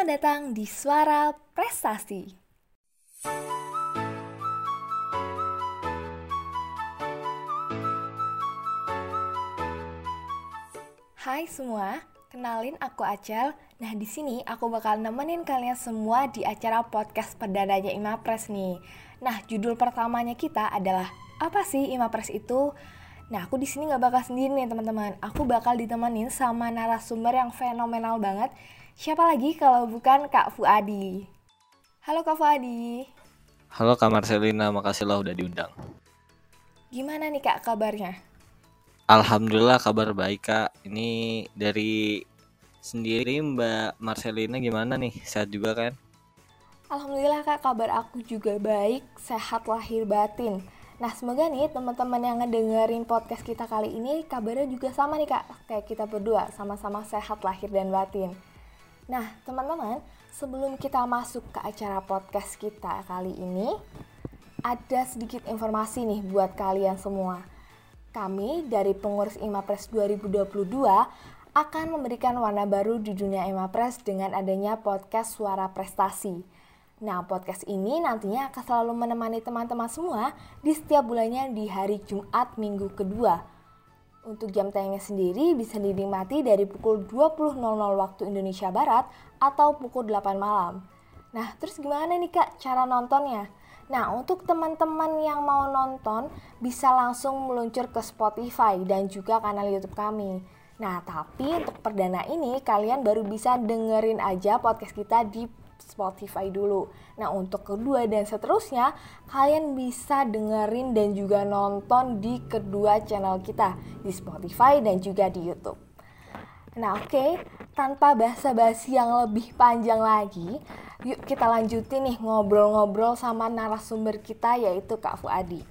Selamat datang di Suara Prestasi. Hai semua, kenalin aku Acel. Nah, di sini aku bakal nemenin kalian semua di acara podcast perdananya Imapres nih. Nah, judul pertamanya kita adalah apa sih Imapres itu? Nah, aku di sini nggak bakal sendiri nih teman-teman. Aku bakal ditemenin sama narasumber yang fenomenal banget. Siapa lagi kalau bukan Kak Fuadi? Halo Kak Fuadi. Halo Kak Marcelina, makasih lo udah diundang. Gimana nih Kak kabarnya? Alhamdulillah kabar baik Kak. Ini dari sendiri Mbak Marcelina gimana nih? Sehat juga kan? Alhamdulillah Kak, kabar aku juga baik, sehat lahir batin. Nah, semoga nih teman-teman yang ngedengerin podcast kita kali ini kabarnya juga sama nih Kak, kayak kita berdua, sama-sama sehat lahir dan batin. Nah, teman-teman, sebelum kita masuk ke acara podcast kita kali ini, ada sedikit informasi nih buat kalian semua. Kami dari pengurus Imapres 2022 akan memberikan warna baru di dunia Imapres dengan adanya podcast Suara Prestasi. Nah, podcast ini nantinya akan selalu menemani teman-teman semua di setiap bulannya di hari Jumat minggu kedua. Untuk jam tayangnya sendiri bisa dinikmati dari pukul 20.00 waktu Indonesia Barat atau pukul 8 malam. Nah, terus gimana nih Kak cara nontonnya? Nah, untuk teman-teman yang mau nonton bisa langsung meluncur ke Spotify dan juga kanal YouTube kami. Nah, tapi untuk perdana ini kalian baru bisa dengerin aja podcast kita di Spotify dulu. Nah, untuk kedua dan seterusnya, kalian bisa dengerin dan juga nonton di kedua channel kita di Spotify dan juga di YouTube. Nah, oke, okay, tanpa basa-basi yang lebih panjang lagi, yuk kita lanjutin nih ngobrol-ngobrol sama narasumber kita yaitu Kak Fuadi.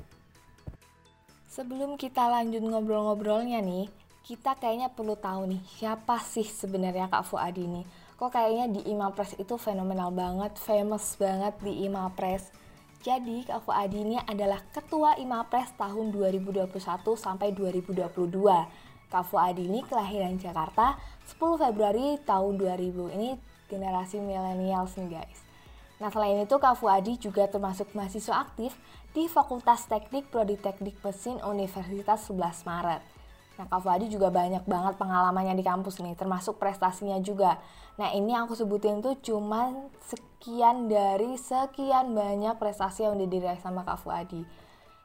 Sebelum kita lanjut ngobrol-ngobrolnya nih, kita kayaknya perlu tahu nih siapa sih sebenarnya Kak Fuadi nih. Kok kayaknya di Imapres itu fenomenal banget, famous banget di Imapres. Jadi Kak Fuadi ini adalah Ketua Imapres tahun 2021 sampai 2022 Kak Fuadi ini kelahiran Jakarta 10 Februari tahun 2000. Ini generasi millennials nih guys. Nah selain itu Kak Fuadi juga termasuk mahasiswa aktif di Fakultas Teknik Prodi Teknik Mesin Universitas 11 Maret. Nah Kak Fuadi juga banyak banget pengalamannya di kampus nih, termasuk prestasinya juga. Nah ini aku sebutin tuh cuman sekian dari sekian banyak prestasi yang udah diraih sama Kak Fuadi.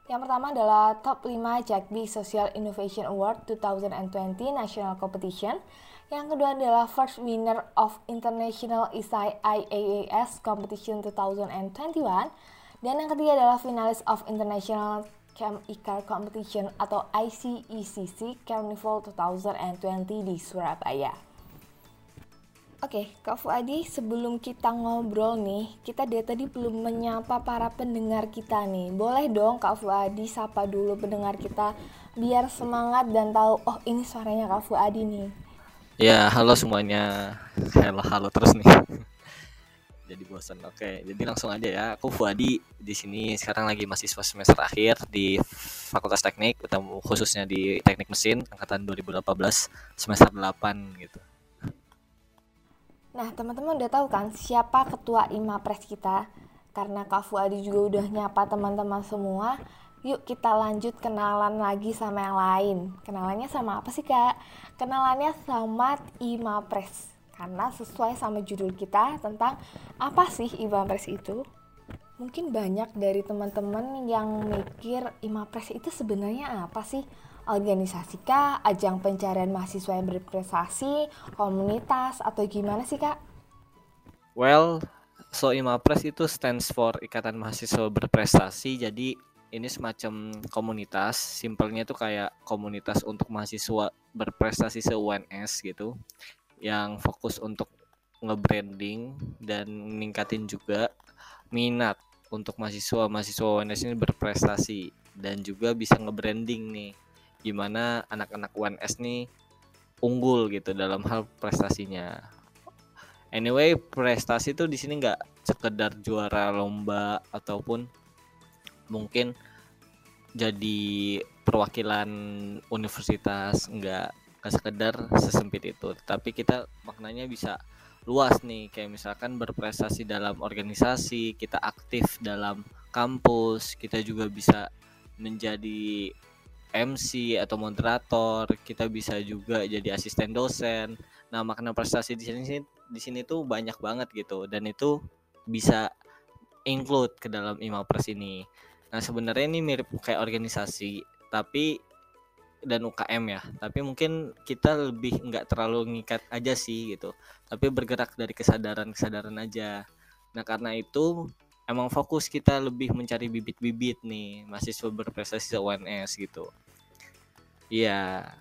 Yang pertama adalah Top 5 Jakbi Social Innovation Award 2020 National Competition. Yang kedua adalah First Winner of International ISAI IAAS Competition 2021. Dan yang ketiga adalah Finalis of International Cam Icar Competition atau ICECC Carnival 2020 di Surabaya. Oke, Kak Fuadi, sebelum kita ngobrol nih, kita dari tadi belum menyapa para pendengar kita nih. Boleh dong Kak Fuadi sapa dulu pendengar kita biar semangat dan tahu oh ini suaranya Kak Fuadi nih. Ya, halo semuanya. Halo halo terus nih. Jadi bosan. Oke, jadi langsung aja ya. Aku Fuadi di sini sekarang lagi mahasiswa semester akhir di Fakultas Teknik, khususnya di Teknik Mesin angkatan 2018 semester 8 gitu. Nah, teman-teman udah tahu kan siapa ketua IMAPRES kita? Karena Kak Fuadi juga udah nyapa teman-teman semua, yuk kita lanjut kenalan lagi sama yang lain. Kenalannya sama apa sih, Kak? Kenalannya sama IMAPRES. Karena sesuai sama judul kita tentang apa sih IMAPRES itu? Mungkin banyak dari teman-teman yang mikir IMAPRES itu sebenarnya apa sih? organisasi kah, ajang pencarian mahasiswa yang berprestasi, komunitas, atau gimana sih kak? Well, so Imapres itu stands for Ikatan Mahasiswa Berprestasi, jadi ini semacam komunitas, simpelnya itu kayak komunitas untuk mahasiswa berprestasi se-UNS gitu, yang fokus untuk nge-branding dan meningkatin juga minat untuk mahasiswa mahasiswa UNS ini berprestasi dan juga bisa nge-branding nih gimana anak-anak UNS nih unggul gitu dalam hal prestasinya. Anyway, prestasi tuh di sini nggak sekedar juara lomba ataupun mungkin jadi perwakilan universitas nggak nggak sekedar sesempit itu tapi kita maknanya bisa luas nih. Kayak misalkan berprestasi dalam organisasi kita aktif dalam kampus kita juga bisa menjadi MC atau moderator kita bisa juga jadi asisten dosen. Nah makna prestasi di sini di sini tuh banyak banget gitu dan itu bisa include ke dalam Imapres ini. Nah sebenarnya ini mirip kayak organisasi tapi dan UKM ya. Tapi mungkin kita lebih nggak terlalu ngikat aja sih gitu. Tapi bergerak dari kesadaran kesadaran aja. Nah karena itu emang fokus kita lebih mencari bibit-bibit nih mahasiswa berprestasi UNS gitu. Iya.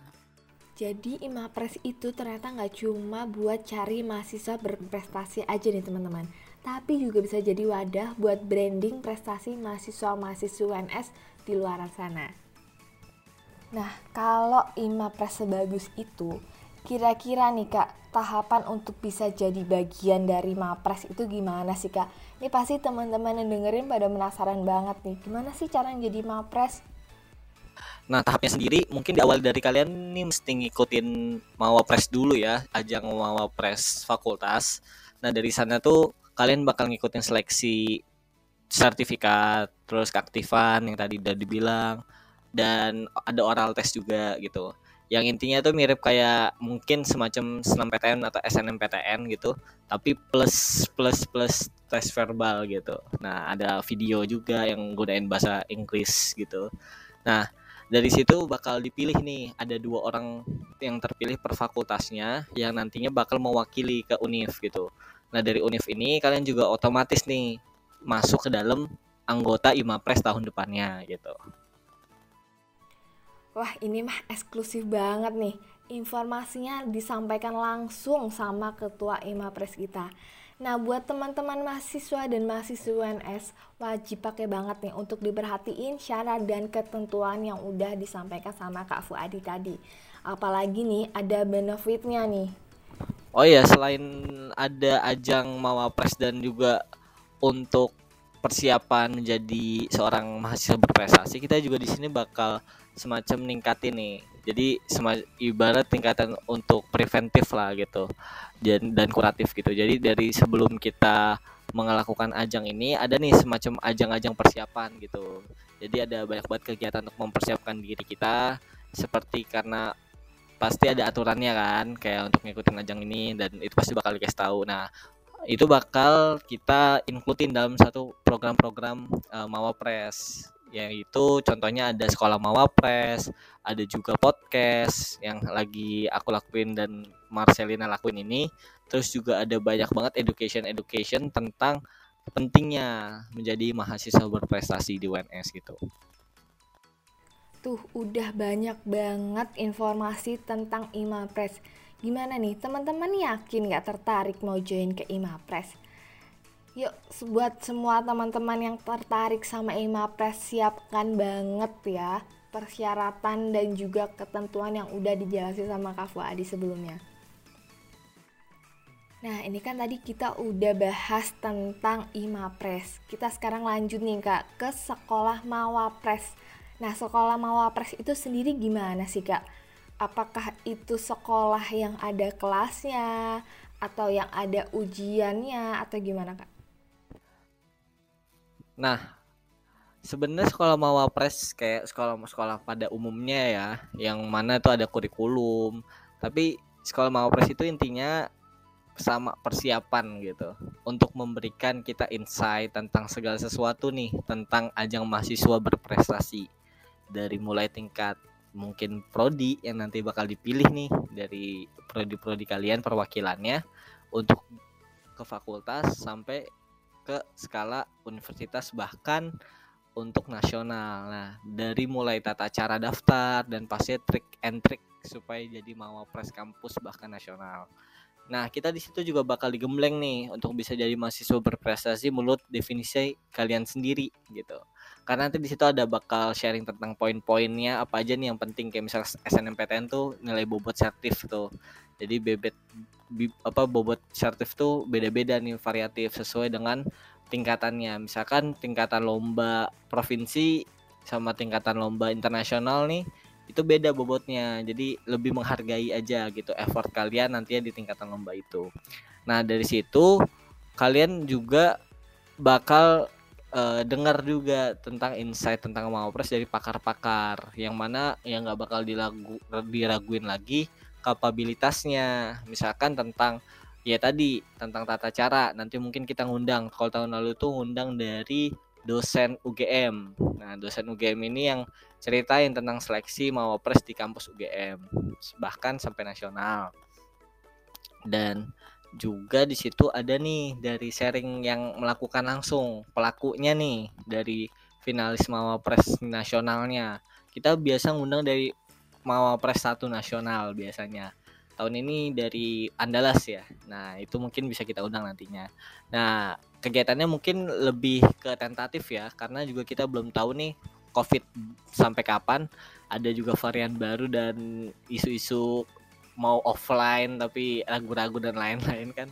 Jadi Imapres itu ternyata nggak cuma buat cari mahasiswa berprestasi aja nih teman-teman. Tapi juga bisa jadi wadah buat branding prestasi mahasiswa-mahasiswa UNS di luar sana. Nah, kalau Imapres sebagus itu, kira-kira nih Kak, tahapan untuk bisa jadi bagian dari Mapres itu gimana sih Kak? Ini pasti teman-teman yang dengerin pada penasaran banget nih, gimana sih cara jadi Mapres? Nah tahapnya sendiri mungkin di awal dari kalian nih mesti ngikutin Mawapres dulu ya, ajang Mawapres fakultas. Nah dari sana tuh kalian bakal ngikutin seleksi sertifikat, terus keaktifan yang tadi udah dibilang, dan ada oral test juga gitu. Yang intinya tuh mirip kayak mungkin semacam SNMPTN atau SNMPTN gitu tapi plus plus plus tes verbal gitu. Nah ada video juga yang gunain bahasa Inggris gitu. Nah dari situ bakal dipilih nih ada dua orang yang terpilih per fakultasnya yang nantinya bakal mewakili ke UNIF gitu. Nah dari UNIF ini kalian juga otomatis nih masuk ke dalam anggota IMAPRES tahun depannya gitu Wah ini mah eksklusif banget nih. Informasinya disampaikan langsung sama ketua IMAPRES kita. Nah buat teman-teman mahasiswa dan mahasiswa UNS Wajib pakai banget nih untuk diperhatiin syarat dan ketentuan yang udah disampaikan sama Kak Fuadi tadi. Apalagi nih ada benefitnya nih. Oh iya selain ada ajang Mawapres dan juga untuk persiapan menjadi seorang mahasiswa berprestasi kita juga di sini bakal semacam ningkatin nih. Jadi ibarat tingkatan untuk preventif lah gitu dan dan kuratif gitu. Jadi dari sebelum kita melakukan ajang ini ada nih semacam ajang-ajang persiapan gitu. Jadi ada banyak banget kegiatan untuk mempersiapkan diri kita seperti karena pasti ada aturannya kan kayak untuk ngikutin ajang ini dan itu pasti bakal dikasih tahu. Nah itu bakal kita includein dalam satu program-program uh, Mawapres yaitu contohnya ada sekolah Mawapres, ada juga podcast yang lagi aku lakuin dan Marcelina lakuin ini. Terus juga ada banyak banget education education tentang pentingnya menjadi mahasiswa berprestasi di UNS gitu. Tuh udah banyak banget informasi tentang Imapres. Gimana nih teman-teman yakin gak tertarik mau join ke Imapres? Yuk, buat semua teman-teman yang tertarik sama IMAPRES, siapkan banget ya persyaratan dan juga ketentuan yang udah dijelasin sama Kak Fuadi sebelumnya. Nah, ini kan tadi kita udah bahas tentang IMAPRES. Kita sekarang lanjut nih Kak ke sekolah Mawapres. Nah, sekolah Mawapres itu sendiri gimana sih Kak? Apakah itu sekolah yang ada kelasnya atau yang ada ujiannya atau gimana Kak? Nah, sebenarnya sekolah mawapres kayak sekolah-sekolah pada umumnya ya, yang mana tuh ada kurikulum. Tapi sekolah mawapres itu intinya sama persiapan gitu untuk memberikan kita insight tentang segala sesuatu nih tentang ajang mahasiswa berprestasi dari mulai tingkat mungkin prodi yang nanti bakal dipilih nih dari prodi-prodi kalian perwakilannya untuk ke fakultas sampai ke skala universitas bahkan untuk nasional. Nah, dari mulai tata cara daftar dan pasti trik and trick supaya jadi mawapres kampus bahkan nasional. Nah, kita di situ juga bakal digembleng nih untuk bisa jadi mahasiswa berprestasi menurut definisi kalian sendiri gitu. Karena nanti di situ ada bakal sharing tentang poin-poinnya apa aja nih yang penting kayak misalnya SNMPTN tuh nilai bobot sertif tuh. Jadi bebet apa bobot sertif tuh beda-beda nih variatif sesuai dengan tingkatannya. Misalkan tingkatan lomba provinsi sama tingkatan lomba internasional nih itu beda bobotnya. Jadi lebih menghargai aja gitu effort kalian nantinya di tingkatan lomba itu. Nah, dari situ kalian juga bakal uh, dengar juga tentang insight tentang Mawapres dari pakar-pakar yang mana yang nggak bakal dilagu, diraguin lagi kapabilitasnya. Misalkan tentang ya tadi tentang tata cara. Nanti mungkin kita ngundang kalau tahun lalu tuh ngundang dari dosen UGM nah dosen UGM ini yang ceritain tentang seleksi mawapres di kampus UGM bahkan sampai nasional. Dan juga di situ ada nih dari sharing yang melakukan langsung pelakunya nih dari finalis mawapres nasionalnya kita biasa ngundang dari mawapres satu nasional biasanya tahun ini dari Andalas ya. Nah, itu mungkin bisa kita undang nantinya. Nah, kegiatannya mungkin lebih ke tentatif ya, karena juga kita belum tahu nih COVID sampai kapan. Ada juga varian baru dan isu-isu mau offline tapi ragu-ragu dan lain-lain kan.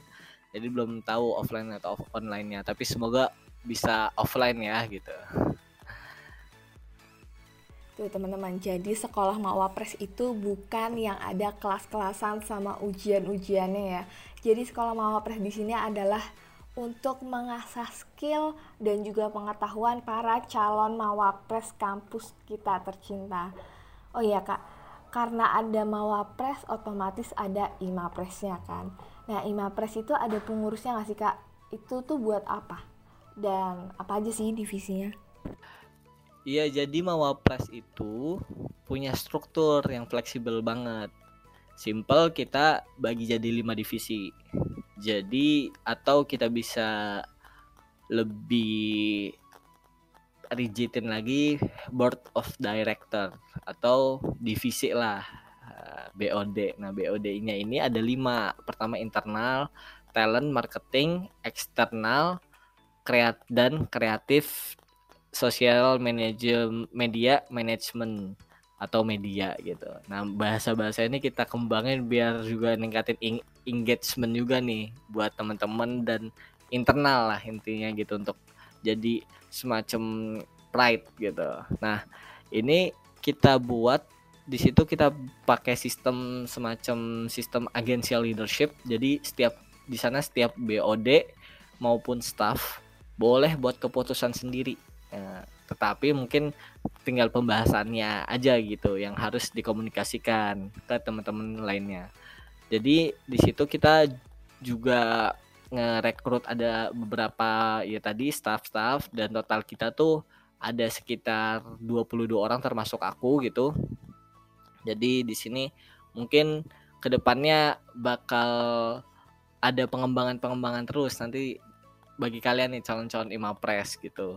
Jadi belum tahu offline atau online-nya, tapi semoga bisa offline ya gitu. Tuh teman-teman, jadi sekolah Mawapres itu bukan yang ada kelas-kelasan sama ujian-ujiannya ya. Jadi sekolah Mawapres di sini adalah untuk mengasah skill dan juga pengetahuan para calon Mawapres kampus kita tercinta. Oh iya Kak, karena ada Mawapres otomatis ada Imapresnya kan. Nah Imapres itu ada pengurusnya nggak sih Kak? Itu tuh buat apa? Dan apa aja sih divisinya? Iya, jadi Mawapres itu punya struktur yang fleksibel banget. Simple kita bagi jadi lima divisi. Jadi atau kita bisa lebih rigidin lagi board of director atau divisi lah BOD. Nah BOD-nya ini ada lima. Pertama internal, talent, marketing, eksternal, kreat dan kreatif sosial manajemen media management atau media gitu. Nah, bahasa-bahasa ini kita kembangin biar juga ningkatin engagement juga nih buat teman-teman dan internal lah intinya gitu untuk jadi semacam pride gitu. Nah, ini kita buat di situ kita pakai sistem semacam sistem agensial leadership. Jadi setiap di sana setiap BOD maupun staff boleh buat keputusan sendiri Ya, tetapi mungkin tinggal pembahasannya aja gitu yang harus dikomunikasikan ke teman-teman lainnya. Jadi di situ kita juga ngerekrut ada beberapa ya tadi staff-staff dan total kita tuh ada sekitar 22 orang termasuk aku gitu. Jadi di sini mungkin ke depannya bakal ada pengembangan-pengembangan terus nanti bagi kalian nih calon-calon imapres gitu.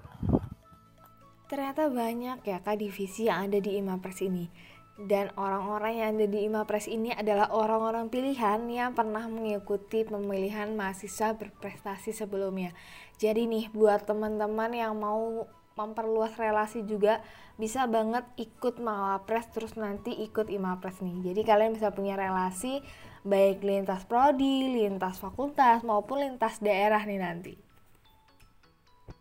Ternyata banyak ya kak divisi yang ada di Imapres ini. Dan orang-orang yang ada di Imapres ini adalah orang-orang pilihan yang pernah mengikuti pemilihan mahasiswa berprestasi sebelumnya. Jadi nih buat teman-teman yang mau memperluas relasi juga bisa banget ikut Mawapres terus nanti ikut Imapres nih. Jadi kalian bisa punya relasi baik lintas prodi, lintas fakultas maupun lintas daerah nih nanti.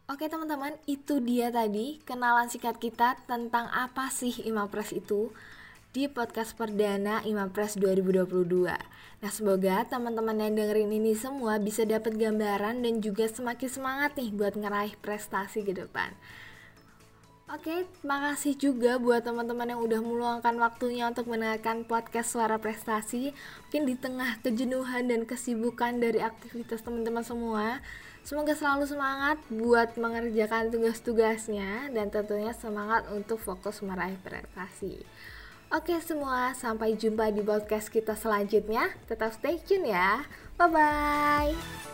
Oke teman-teman, itu dia tadi kenalan singkat kita tentang apa sih Imapres itu di podcast perdana Imapres 2022. Nah semoga teman-teman yang dengerin ini semua bisa dapat gambaran dan juga semakin semangat nih buat ngeraih prestasi ke depan. Oke, makasih juga buat teman-teman yang udah meluangkan waktunya untuk mendengarkan podcast Suara Prestasi. Mungkin di tengah kejenuhan dan kesibukan dari aktivitas teman-teman semua, Semoga selalu semangat buat mengerjakan tugas-tugasnya dan tentunya semangat untuk fokus meraih prestasi. Oke semua, sampai jumpa di podcast kita selanjutnya. Tetap stay tune ya. Bye bye.